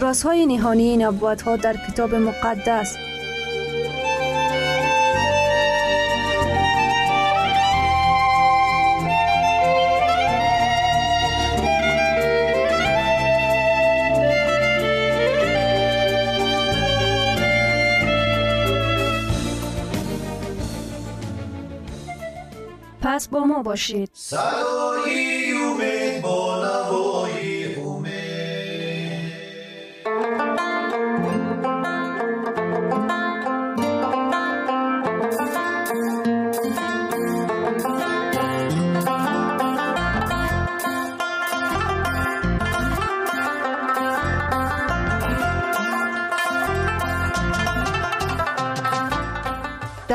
رازهای نهانی نبوت ها در کتاب مقدس. پس با ما باشید. صدای امید با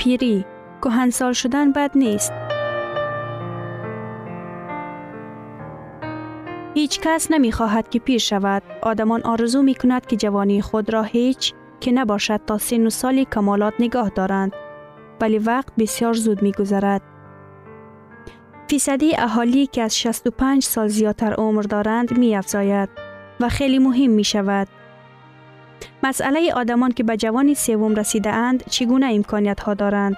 پیری کهنسال شدن بد نیست. هیچ کس نمی خواهد که پیر شود. آدمان آرزو می کند که جوانی خود را هیچ که نباشد تا سن و سال کمالات نگاه دارند. ولی وقت بسیار زود می گذرد. فیصدی اهالی که از 65 سال زیادتر عمر دارند می افزاید و خیلی مهم می شود. مسئله آدمان که به جوانی سوم رسیده اند چگونه امکانیت ها دارند؟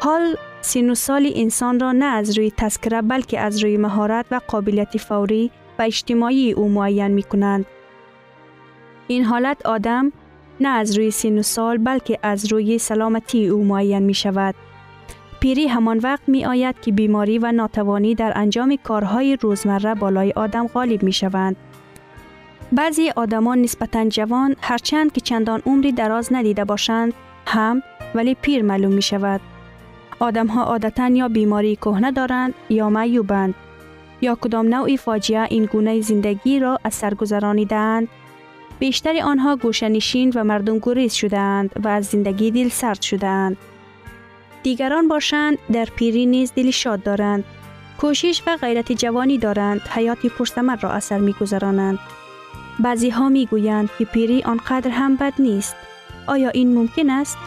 حال سین و سال انسان را نه از روی تذکره بلکه از روی مهارت و قابلیت فوری و اجتماعی او معین می کنند. این حالت آدم نه از روی سین و سال بلکه از روی سلامتی او معین می شود. پیری همان وقت می آید که بیماری و ناتوانی در انجام کارهای روزمره بالای آدم غالب می شوند. بعضی آدمان نسبتا جوان هرچند که چندان عمری دراز ندیده باشند هم ولی پیر معلوم می شود. آدم ها عادتا یا بیماری کهنه دارند یا معیوبند یا کدام نوعی فاجعه این گونه زندگی را از سر گذرانیدند. بیشتر آنها گوشنشین و مردم گریز شدهاند و از زندگی دل سرد شدهاند. دیگران باشند در پیری نیز دل شاد دارند. کوشش و غیرت جوانی دارند حیاتی پرثمر را اثر می گذرانند. بعضی ها می گویند که پیری آنقدر هم بد نیست. آیا این ممکن است؟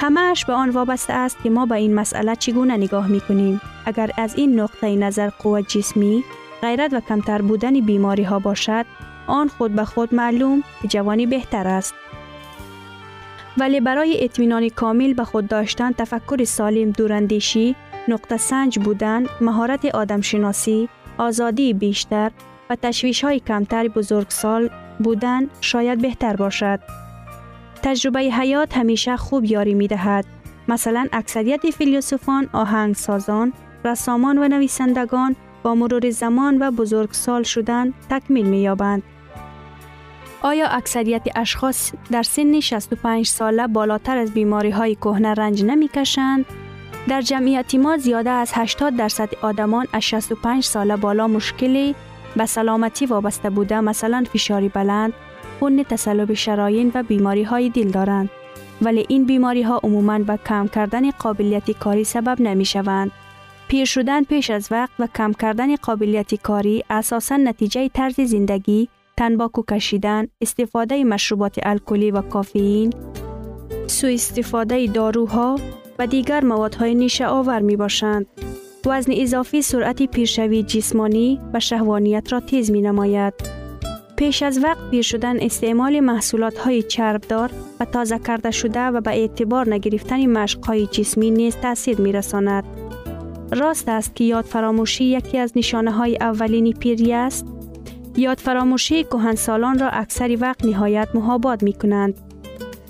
همهش به آن وابسته است که ما به این مسئله چگونه نگاه می کنیم. اگر از این نقطه نظر قوت جسمی، غیرت و کمتر بودن بیماری ها باشد، آن خود به خود معلوم که جوانی بهتر است. ولی برای اطمینان کامل به خود داشتن تفکر سالم دوراندیشی، نقطه سنج بودن، مهارت آدمشناسی، آزادی بیشتر و تشویش های کمتر بزرگسال بودن شاید بهتر باشد. تجربه حیات همیشه خوب یاری می دهد. مثلا اکثریت فیلسوفان، آهنگسازان، رسامان و نویسندگان با مرور زمان و بزرگسال شدن تکمیل می یابند. آیا اکثریت اشخاص در سن 65 ساله بالاتر از بیماری های کهنه رنج نمی کشند؟ در جمعیت ما زیاده از 80 درصد آدمان از 65 ساله بالا مشکلی به سلامتی وابسته بوده مثلا فشاری بلند، خون تسلب شراین و بیماری های دل دارند. ولی این بیماری ها عموماً به کم کردن قابلیت کاری سبب نمی شوند. پیر شدن پیش از وقت و کم کردن قابلیت کاری اساساً نتیجه طرز زندگی تنباکو کشیدن، استفاده مشروبات الکلی و کافئین، سوء استفاده داروها و دیگر موادهای نیشه آور می باشند. وزن اضافی سرعت پیرشوی جسمانی و شهوانیت را تیز می نماید. پیش از وقت پیر شدن استعمال محصولات های چربدار و تازه کرده شده و به اعتبار نگرفتن مشق های جسمی نیز تاثیر می رساند. راست است که یاد فراموشی یکی از نشانه های اولین پیری است یاد فراموشی سالان را اکثر وقت نهایت محاباد می کنند.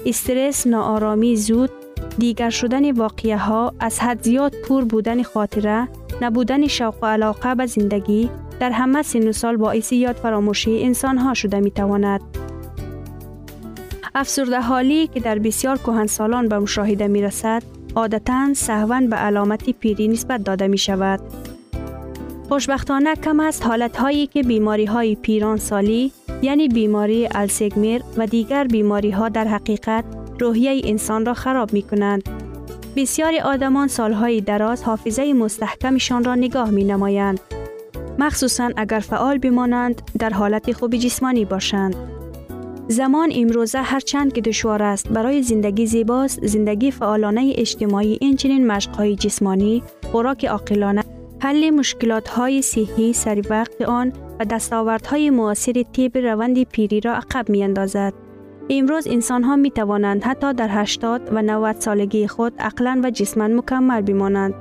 استرس، ناآرامی زود، دیگر شدن واقعه ها، از حد زیاد پور بودن خاطره، نبودن شوق و علاقه به زندگی در همه سن و سال باعث یاد فراموشی انسان ها شده می تواند. افسرده حالی که در بسیار سالان به مشاهده می رسد، عادتا سهون به علامت پیری نسبت داده می شود. خوشبختانه کم است حالت هایی که بیماری های پیران سالی یعنی بیماری السگمیر و دیگر بیماری ها در حقیقت روحیه انسان را خراب می کنند. بسیاری آدمان سالهای دراز حافظه مستحکمشان را نگاه می نمایند. مخصوصا اگر فعال بمانند در حالت خوب جسمانی باشند. زمان امروزه هرچند که دشوار است برای زندگی زیباست زندگی فعالانه اجتماعی اینچنین مشقهای جسمانی خوراک عاقلانه حل مشکلات های صحی سری وقت آن و دستاوردهای معاصر طب روند پیری را عقب می اندازد. امروز انسان ها می توانند حتی در 80 و 90 سالگی خود عقلا و جسما مکمل بمانند.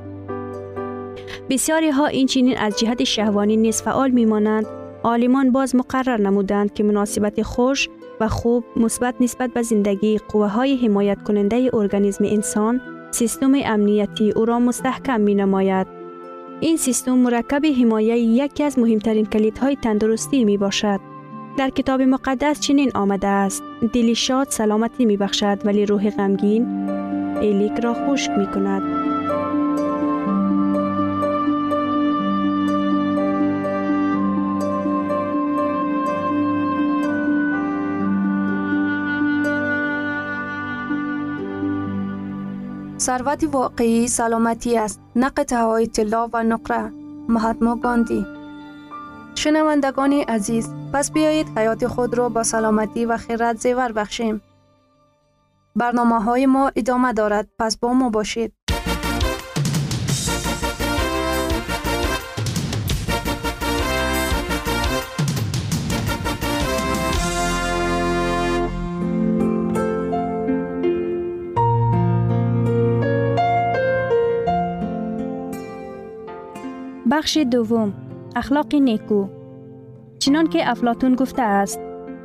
بسیاری ها این چنین از جهت شهوانی نیز فعال می مانند. عالمان باز مقرر نمودند که مناسبت خوش و خوب مثبت نسبت به زندگی قوه های حمایت کننده ارگانیسم انسان سیستم امنیتی او را مستحکم می نماید. این سیستم مرکب حمایه یکی از مهمترین کلیدهای تندرستی می باشد. در کتاب مقدس چنین آمده است. دلی شاد سلامتی می بخشد ولی روح غمگین ایلیک را خشک می کند. ثروت واقعی سلامتی است. نه های طلا و نقره. مهاتما گاندی. شنوندگان عزیز پس بیایید حیات خود را با سلامتی و خیرت زیور بخشیم. برنامه های ما ادامه دارد پس با ما باشید. بخش دوم اخلاق نیکو. چنان که افلاتون گفته است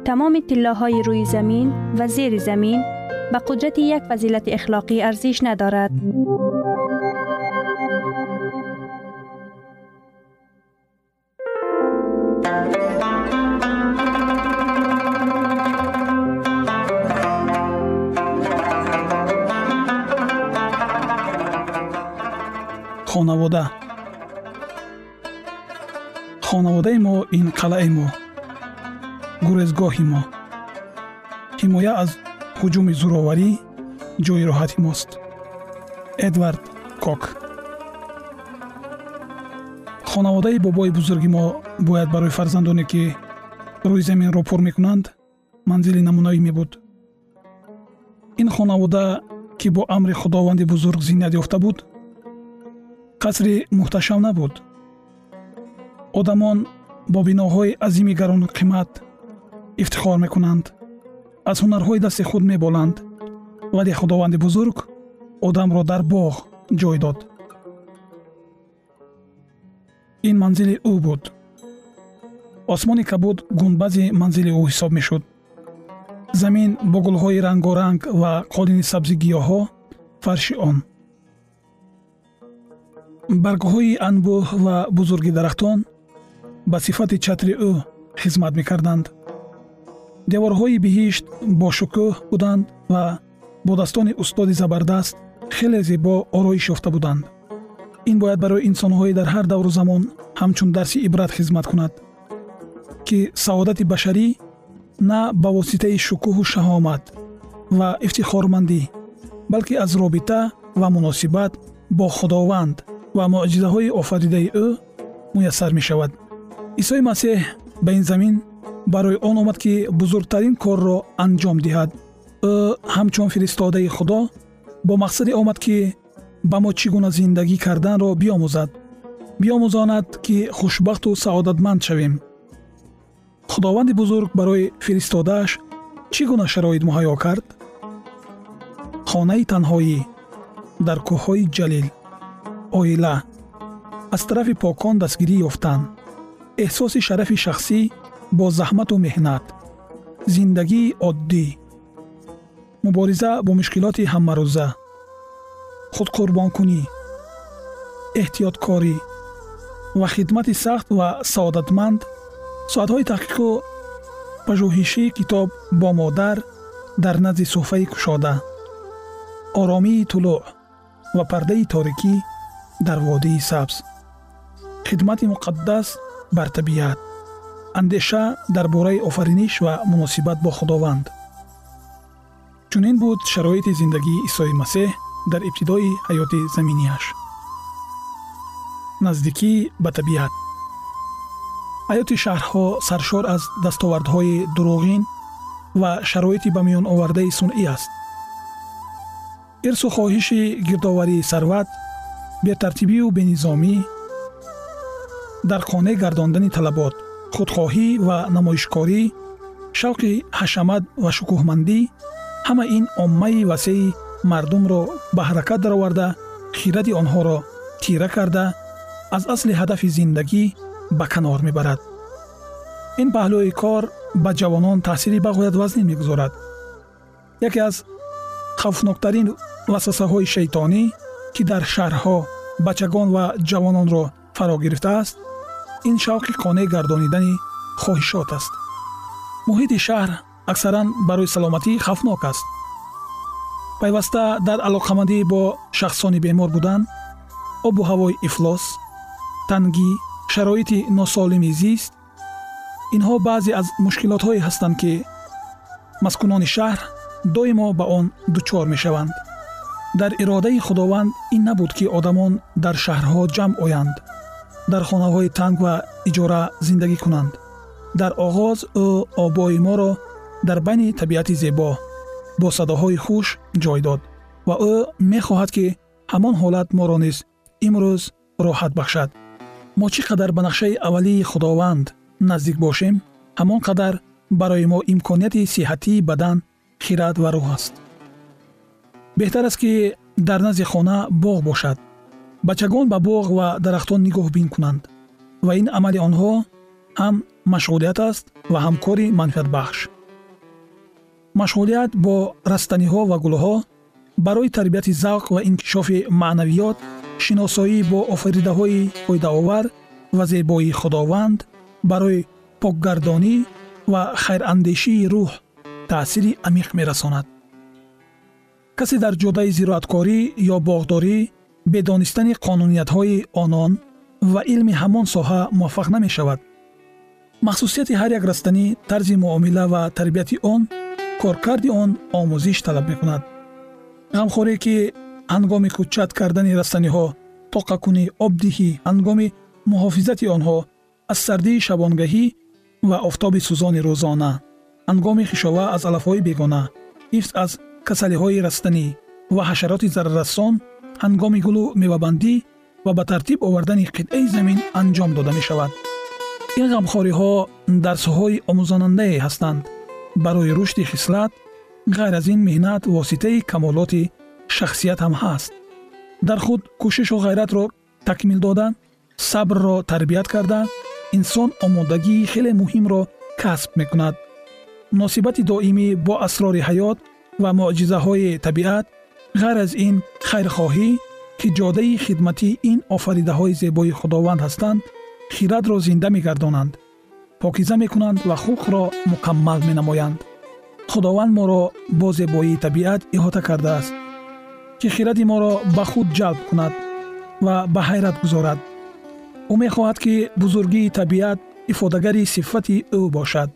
تمام های روی زمین و زیر زمین به قدرت یک فضیلت اخلاقی ارزش ندارد. خانواده خонаводаи мо ин қалъаи мо гурезгоҳи мо. Ҳимоя аз ҳуҷуми зӯроварӣ ҷойи роҳати мост. Эдвард кок. Хонаводаи бобои бузурги мо бояд барои фарзандоне ки рӯи заминро пур мекунанд манзили намунавӣ мебуд. Ин хонавода ки бо амри худованди бузург зиннат ёфта буд қасри муҳташам набуд одамон бо биноҳои азими гаронуқимат ифтихор мекунанд. аз ҳунарҳои дасти худ меболанд вале худованди бузург одамро дар боғ ҷой дод. ин манзили ӯ буд. осмони кабуд гунбази манзили ӯ ҳисоб мешуд. замин бо гулҳои рангоранг ва қолини сабзи гиёҳҳо фарши он. баргҳои анбӯҳ ва бузурги дарахтон ба сифати чатри ӯ хизмат мекарданд. Деворҳои биҳишт бошукӯҳ буданд ва бо daстони устоди забардаст хеле зебо ороиш ёфта буданд. Ин бояд барои инсонҳои дар ҳар давру замон ҳамчун дарси ибрат хизмат кунад ки саодати башарӣ на ба воситаи шукӯҳу шаҳомат ва ифтихормандӣ балки аз робита ва муносибат бо худованд ва муъҷизаҳои офаридаи ӯ муяссар мешавад исои масеҳ ба ин замин барои он омад ки бузургтарин корро анҷом диҳад. Ӯ ҳамчун фиристодаи худо бо мақсаде омад ки ба мо чӣ гуна зиндагӣ карданро биомӯзад. Биомӯзонад ки хушбахту саодатманд шавем. Худованди бузург барои фиристодааш чӣ гуна шароит муҳайё кард? Хонаи танҳоӣ дар кӯҳҳои ҷалил. Оила. Аз тарафи покон дастгирӣ ёфтан эҳсоси шарафи шахсӣ бо заҳмату меҳнат зиндагии оддӣ мубориза бо мушкилоти ҳамарӯза худқурбонкунӣ эҳтиёткорӣ ва хидмати сахт ва саодатманд. Соатҳои таҳқиқу пажӯҳишии китоб бо модар дар назди суҳфаи кушода оромии тулӯъ ва пардаи торикӣ дар водии сабз. Хидмати муқаддас бар табиат. Андеша дар бораи офариниш ва муносибат бо худованд. Чунин буд шароити зиндагии исои масеҳ дар ибтидои ҳаёти заминиаш. Наздикӣ ба табиат. Ҳаёти шаҳрҳо саршор аз дастовардҳои дуруғин ва шароити ба миёновардаи сунъӣ аст. Ирсу хоҳиши гирдоварии сарват бетартибию бенизомӣ дар қонеъ гардондани талабот худхоҳӣ ва намоишкорӣ шавқи ҳашамат ва шукӯҳмандӣ ҳама ин оммаи васеи мардумро ба ҳаракат дароварда хирати онҳоро тира карда аз асли ҳадафи зиндагӣ ба канор мебарад. Ин паҳлӯи кор ба ҷавонон таъсири бағоят вазнин мегузорад. Яке аз хавфноктарин васвасаҳои шайтонӣ ки дар шаҳрҳо бачагон ва ҷавононро фаро гирифтааст ин шавқи қонеъ гардонидани хоҳишот аст муҳити шаҳр аксаран барои саломатӣ хавфнок аст пайваста дар алоқамандӣ бо шахсони бемор будан обу ҳавои ифлос тангӣ шароити носолими зист инҳо баъзе аз мушкилотҳое ҳастанд ки маскунони шаҳр доимо ба он дучор мешаванд дар иродаи худованд ин набуд ки одамон дар шаҳрҳо ҷамъ оянд дар хонаҳои танг ва иҷора зиндагӣ кунанд. Дар оғоз ӯ обои моро дар байни табиати зебо бо садоҳои хуш ҷой дод ва ӯ мехоҳад ки ҳамон ҳолат моро низ имрӯз роҳат бахшад. Мо чӣ қадар ба нақшаи аввалии худованд наздик бошем ҳамон қадар барои мо имконияти сиҳатии бадан хират ва рӯҳ аст. Беҳтар аст ки дар назди хона боғ бошад бачагон ба боғ ва дарахтон нигоҳбин кунанд. Ва ин амали онҳо ҳам машғулият аст ва ҳам кори манфиатбахш машғулият бо растаниҳо ва гулҳо барои тарбияти завқ ва инкишофи маънавиёт шиносоӣ бо офаридаҳои фоидаовар ва зебоии худованд барои покгардонӣ ва хайрандешии рӯҳ таъсири амиқ мерасонад. Касе дар ҷодаи зироаткорӣ ё боғдорӣ бе донистани қонуниятҳои онон ва илми ҳамон соҳа муваффақ намешавад. Махсусияти ҳар як растанӣ тарзи муомила ва тарбияти он коркарди он омӯзиш талаб мекунад. Ғамхорӣ ки ҳангоми кӯчат кардани растаниҳо тоқакунӣ обдиҳӣ ҳангоми муҳофизати онҳо аз сардии шабонгаҳӣ ва офтоби сӯзони рӯзона ҳангоми хишова аз алафҳои бегона ҳифз аз касалиҳои растанӣ ва ҳашароти зараррасон ҳангоми гулу мевабандӣ ва ба тартиб овардани қитъаи замин анҷом дода мешавад. Ин ғамхориҳо дарсҳои омӯзонандае ҳастанд. Барои рушди хислат ғайр аз ин меҳнат воситаи камолоти шахсият ҳам ҳаст. Дар худ кӯшишу ғайратро такмил дода сабрро тарбият карда инсон омодагии хеле муҳимро касб мекунад. Муносибати доимӣ бо асрори ҳаёт ва муъҷизаҳои табиат ғайр аз ин хайрхоҳӣ ки ҷодаи хидмати ин офаридаҳои зебои худованд ҳастанд хиратро зинда мегардонанд. покиза мекунанд ва хулқро мукаммал менамоянд. худованд моро бо зебоии табиат иҳота кардааст ки хиради моро ба худ ҷалб кунад ва ба ҳайрат гузорад. ӯ мехоҳад ки бузургии табиат ифодагари сифати ӯ бошад.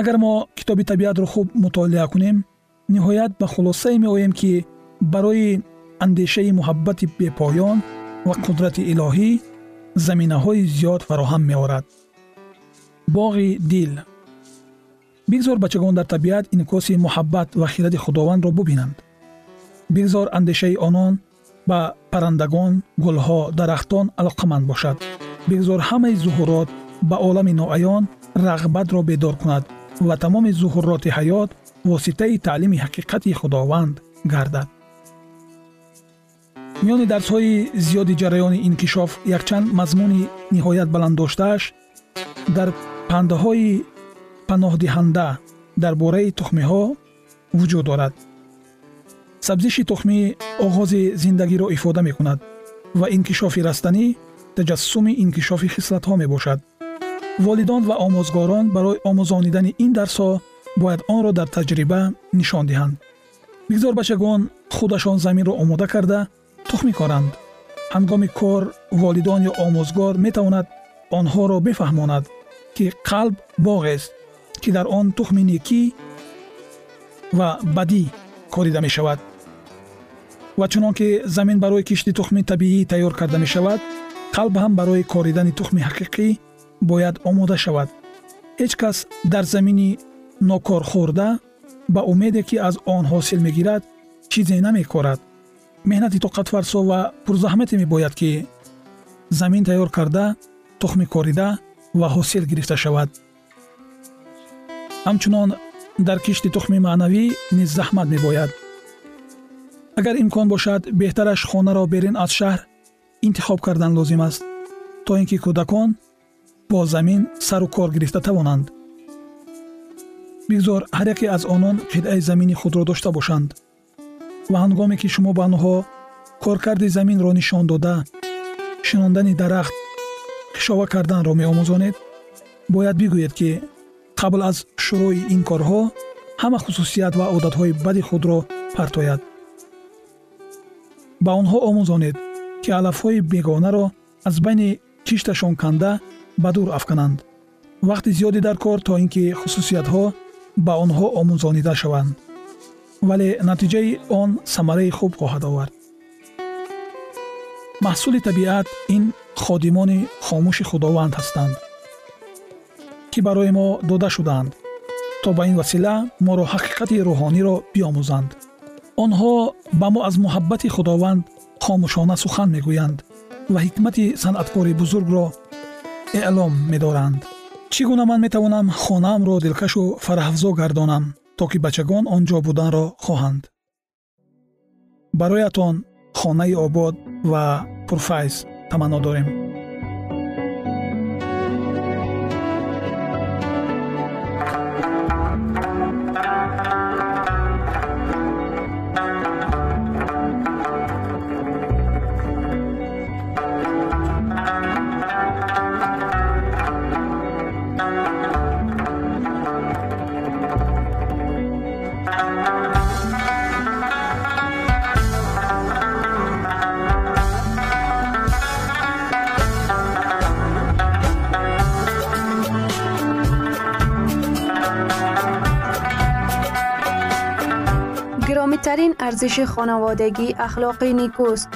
агар мо китоби табиатро хуб мутолиа кунем ниҳоят ба хулосае меоем ки барои андешаи муҳаббати бепоён ва қудрати илоҳӣ заминаҳои зиёд фароҳам меорад. Боғи дил. Бигзор бачагон дар табиат инъикоси муҳаббат ва хиради худовандро бубинанд. Бигзор андешаи онон ба паррандагон гулҳо дарахтон алоқаманд бошад. Бигзор ҳамаи зуҳурот ба олами ноаён рағбатро бедор кунад ва тамоми зуҳуроти ҳаёт воситаи таълими ҳақиқати худованд гардад миёни дарсҳои зиёди ҷараёни инкишоф якчанд мазмуни ниҳоят баланддоштааш дар пандаҳои паноҳдиҳанда дар бораи тухмиҳо вуҷуд дорад сабзиши тухмӣ оғози зиндагиро ифода мекунад ва инкишофи растанӣ таҷассуми инкишофи хислатҳо мебошад волидон ва омӯзгорон барои омӯзонидани ин дарсҳо бояд онро дар таҷриба нишон диҳанд бигзор бачагон худашон заминро омода карда тухмӣ коранд ҳангоми кор волидон ё омӯзгор метавонад онҳоро бифаҳмонад ки қалб боғест ки дар он тухми некӣ ва бадӣ корида мешавад ва чунон ки замин барои кишти тухми табиӣ тайёр карда мешавад қалб ҳам барои коридани тухми ҳақиқӣ бояд омода шавад. Ҳеҷ кас дар замини нокорхӯрда ба умеде ки аз он ҳосил мегирад чизе намекорад. Меҳнати тоқатфарсо ва пурзаҳмате мебояд ки замин тайёр карда тухми корида ва ҳосил гирифта шавад. Ҳамчунон дар кишти тухми маънавӣ низ заҳмат мебояд. Агар имкон бошад беҳтараш хонаро берин аз шаҳр интихоб кардан лозим аст то ин ки кӯдакон бо замин сару кор гирифта тавонанд. Бигзор ҳар яке аз онон қитъаи замини худро дошта бошанд. Ва ҳангоме ки шумо ба онҳо коркарди заминро нишон дода шинондани дарахт хишова карданро меомӯзонед бояд бигӯед ки қабл аз шурӯъи ин корҳо ҳама хусусият ва одатҳои бади худро партояд. Ба онҳо омӯзонед ки алафҳои бегонаро аз байни кишташон канда ба дур афкананд. Вақти зиёде дар кор то ин ки хусусиятҳо ба онҳо омӯзонида шаванд. Вале натиҷаи он самараи хуб хоҳад овард. Маҳсули табиат ин ходимони хомӯши худованд ҳастанд ки барои мо дода шудаанд то ба ин васила моро ҳақиқати рӯҳониро биомӯзанд. Онҳо ба мо аз муҳаббати худованд хомӯшона сухан мегӯянд ва ҳикмати санъаткори бузургро эълом медоранд. Чӣ гуна ман метавонам хонаамро дилкашу фараҳафзо гардонам то ки бачагон он ҷо буданро хоҳанд? Бароятон хонаи обод ва пурфайз таманно дорем ارزش خانوادگی اخلاقی نیکوست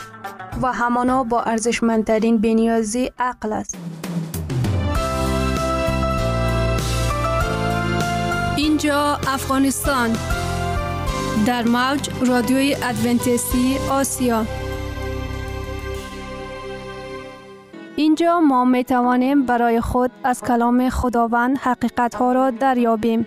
و همانا با ارزشمندترین بنیازی عقل است. اینجا افغانستان در موج رادیوی ادونتیستی آسیا اینجا ما می توانیم برای خود از کلام خداوند حقیقت ها را دریابیم.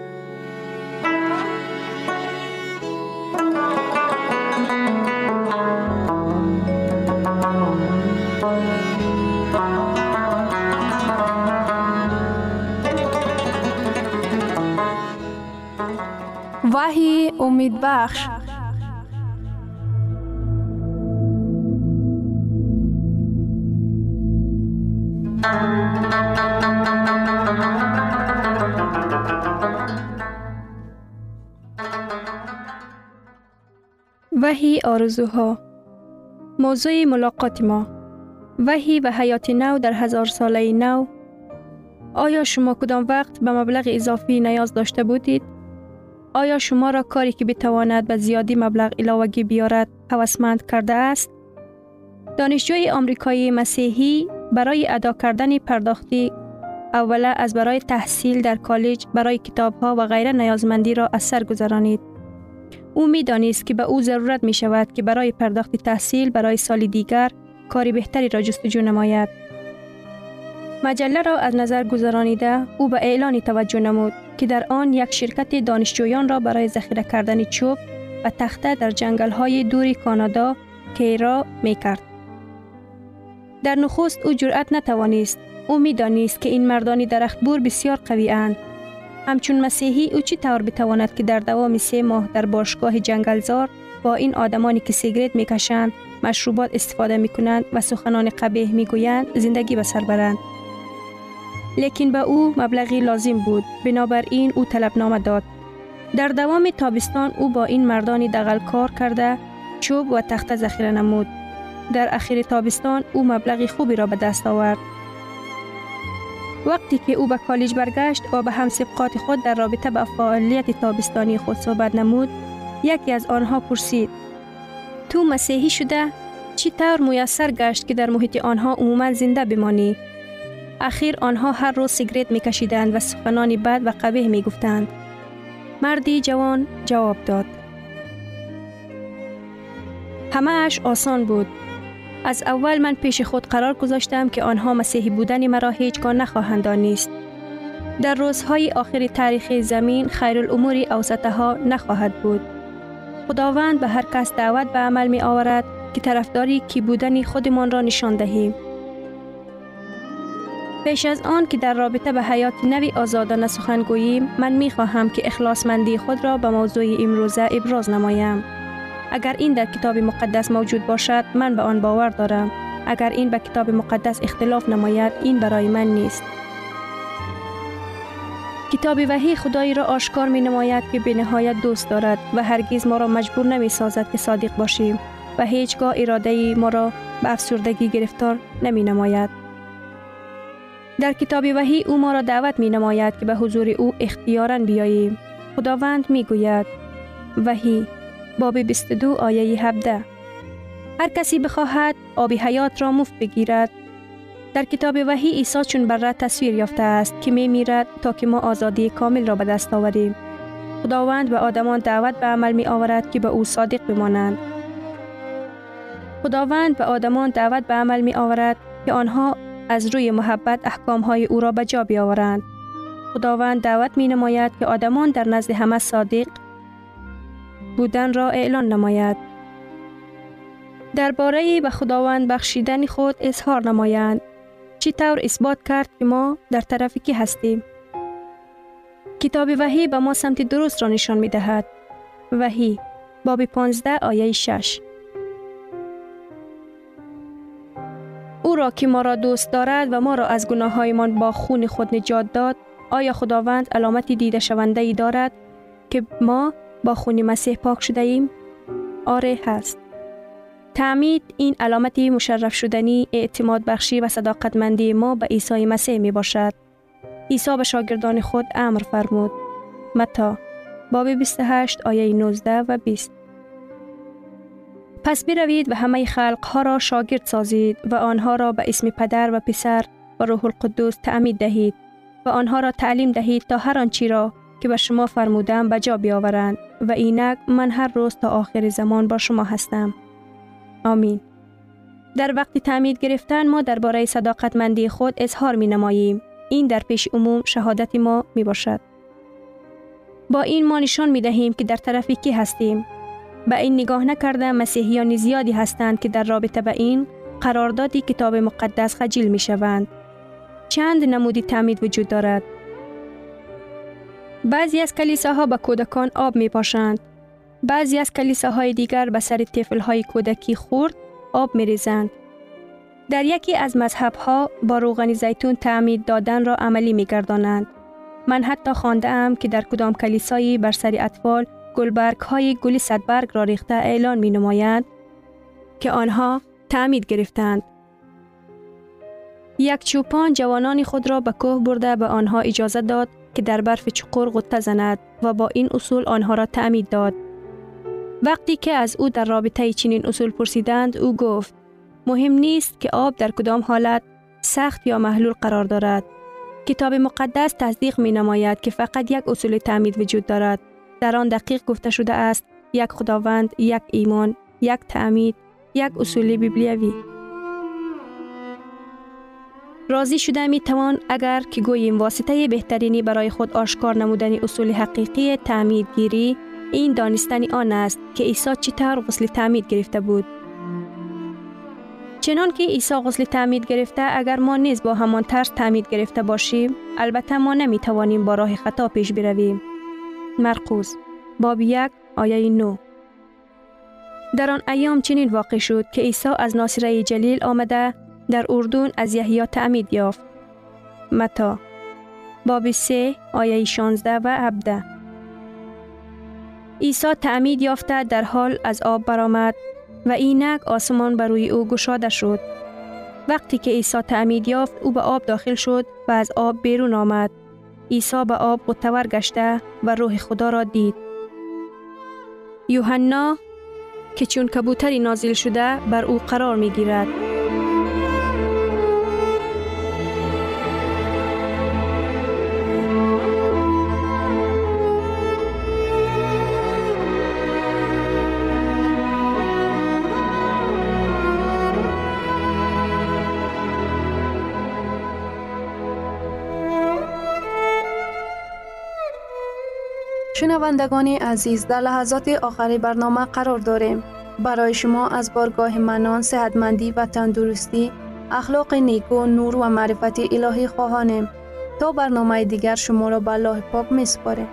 وحی امید بخش. وحی آرزوها. موضوع ملاقات ما. وحی و حیات نو در هزار ساله نو. آیا شما کدام وقت به مبلغ اضافی نیاز داشته بودید؟ آیا شما را کاری که بتواند به زیادی مبلغ علاوگی بیارد هوسمند کرده است؟ دانشجوی آمریکایی مسیحی برای ادا کردن پرداختی اوله از برای تحصیل در کالج برای کتاب ها و غیره نیازمندی را از سر گذرانید. او می دانست که به او ضرورت می شود که برای پرداخت تحصیل برای سال دیگر کاری بهتری را جستجو نماید. مجله را از نظر گذرانیده او به اعلانی توجه نمود که در آن یک شرکت دانشجویان را برای ذخیره کردن چوب و تخته در جنگل های دوری کانادا کیرا می کرد. در نخست او جرأت نتوانست. او می دانست که این مردانی درختبور بسیار قوی اند. همچون مسیحی او چی طور بتواند که در دوام سه ماه در باشگاه جنگلزار با این آدمانی که سیگرت می کشند، مشروبات استفاده می کنند و سخنان قبیه می گویند زندگی به سر برند. لیکن به او مبلغی لازم بود. بنابراین او طلبنامه داد. در دوام تابستان او با این مردانی دغل کار کرده چوب و تخت ذخیره نمود. در اخیر تابستان او مبلغی خوبی را به دست آورد. وقتی که او به کالج برگشت و به همسبقات خود در رابطه به فعالیت تابستانی خود صحبت نمود یکی از آنها پرسید تو مسیحی شده؟ چی طور میسر گشت که در محیط آنها عموما زنده بمانی؟ اخیر آنها هر روز سیگرت می کشیدند و سخنانی بد و قبیه می گفتند. مردی جوان جواب داد. همه اش آسان بود. از اول من پیش خود قرار گذاشتم که آنها مسیحی بودن مرا هیچگاه نخواهند دانست. در روزهای آخر تاریخ زمین خیر الامور اوسطه ها نخواهد بود. خداوند به هر کس دعوت به عمل می آورد که طرفداری کی بودن خودمان را نشان دهیم. پیش از آن که در رابطه به حیات نوی آزادانه سخن گوییم من می خواهم که اخلاصمندی خود را به موضوع امروزه ابراز نمایم. اگر این در کتاب مقدس موجود باشد من به آن باور دارم. اگر این به کتاب مقدس اختلاف نماید این برای من نیست. کتاب وحی خدایی را آشکار می نماید که به نهایت دوست دارد و هرگز ما را مجبور نمی سازد که صادق باشیم و هیچگاه اراده ما را به افسردگی گرفتار نمی نماید. در کتاب وحی او ما را دعوت می نماید که به حضور او اختیارا بیاییم. خداوند می گوید وحی باب 22 آیه 17 هر کسی بخواهد آب حیات را مفت بگیرد در کتاب وحی عیسی چون بر تصویر یافته است که می میرد تا که ما آزادی کامل را به دست آوریم. خداوند به آدمان دعوت به عمل می آورد که به او صادق بمانند. خداوند به آدمان دعوت به عمل می آورد که آنها از روی محبت احکام های او را به جا بیاورند. خداوند دعوت می نماید که آدمان در نزد همه صادق بودن را اعلان نماید. درباره به خداوند بخشیدن خود اظهار نمایند. چی طور اثبات کرد که ما در طرف کی هستیم؟ کتاب وحی به ما سمت درست را نشان می دهد. وحی باب 15 آیه 6 را که ما را دوست دارد و ما را از گناه هایمان با خون خود نجات داد آیا خداوند علامتی دیده شونده ای دارد که ما با خون مسیح پاک شده ایم؟ آره هست. تعمید این علامت مشرف شدنی اعتماد بخشی و صداقتمندی ما به عیسی مسیح می باشد. عیسی به شاگردان خود امر فرمود. متا باب 28 آیه 19 و 20 پس بروید و همه خلق ها را شاگرد سازید و آنها را به اسم پدر و پسر و روح القدس تعمید دهید و آنها را تعلیم دهید تا هر آنچی را که به شما فرمودم به جا بیاورند و اینک من هر روز تا آخر زمان با شما هستم. آمین. در وقت تعمید گرفتن ما درباره صداقتمندی خود اظهار می نماییم. این در پیش عموم شهادت ما می باشد. با این ما نشان می دهیم که در طرف کی هستیم. به این نگاه نکرده مسیحیان زیادی هستند که در رابطه به این قراردادی کتاب مقدس خجیل می شوند. چند نمودی تعمید وجود دارد. بعضی از کلیساها به کودکان آب می پاشند. بعضی از کلیساهای دیگر به سر های کودکی خورد آب می ریزند. در یکی از مذهبها با روغن زیتون تعمید دادن را عملی می گردانند. من حتی خانده ام که در کدام کلیسایی بر سر اطفال گلبرگ های گلی صدبرگ را ریخته اعلان می نمایند که آنها تعمید گرفتند. یک چوپان جوانان خود را به کوه برده به آنها اجازه داد که در برف چقور غطه زند و با این اصول آنها را تعمید داد. وقتی که از او در رابطه چنین اصول پرسیدند او گفت مهم نیست که آب در کدام حالت سخت یا محلول قرار دارد. کتاب مقدس تصدیق می نماید که فقط یک اصول تعمید وجود دارد. در آن دقیق گفته شده است یک خداوند، یک ایمان، یک تعمید، یک اصول بیبلیوی. راضی شده می توان اگر که گوییم واسطه بهترینی برای خود آشکار نمودن اصول حقیقی تعمید گیری این دانستنی آن است که عیسی چطور غسل تعمید گرفته بود. چنان که عیسی غسل تعمید گرفته اگر ما نیز با همان طرز تعمید گرفته باشیم البته ما نمی توانیم با راه خطا پیش برویم. مرقوز باب یک آیه نو در آن ایام چنین واقع شد که عیسی از ناصره جلیل آمده در اردون از یحیی تعمید یافت. متا باب 3 آیه 16 و 17 عیسی تعمید یافته در حال از آب برآمد و اینک آسمان بر روی او گشاده شد. وقتی که عیسی تعمید یافت او به آب داخل شد و از آب بیرون آمد. عیسی به آب قطور گشته و روح خدا را دید. یوحنا که چون کبوتری نازل شده بر او قرار می گیرد. شنوندگان عزیز در لحظات آخری برنامه قرار داریم. برای شما از بارگاه منان، صحتمندی و تندرستی، اخلاق نیکو، نور و معرفت الهی خواهانیم. تا برنامه دیگر شما را به الله پاک می سپاریم.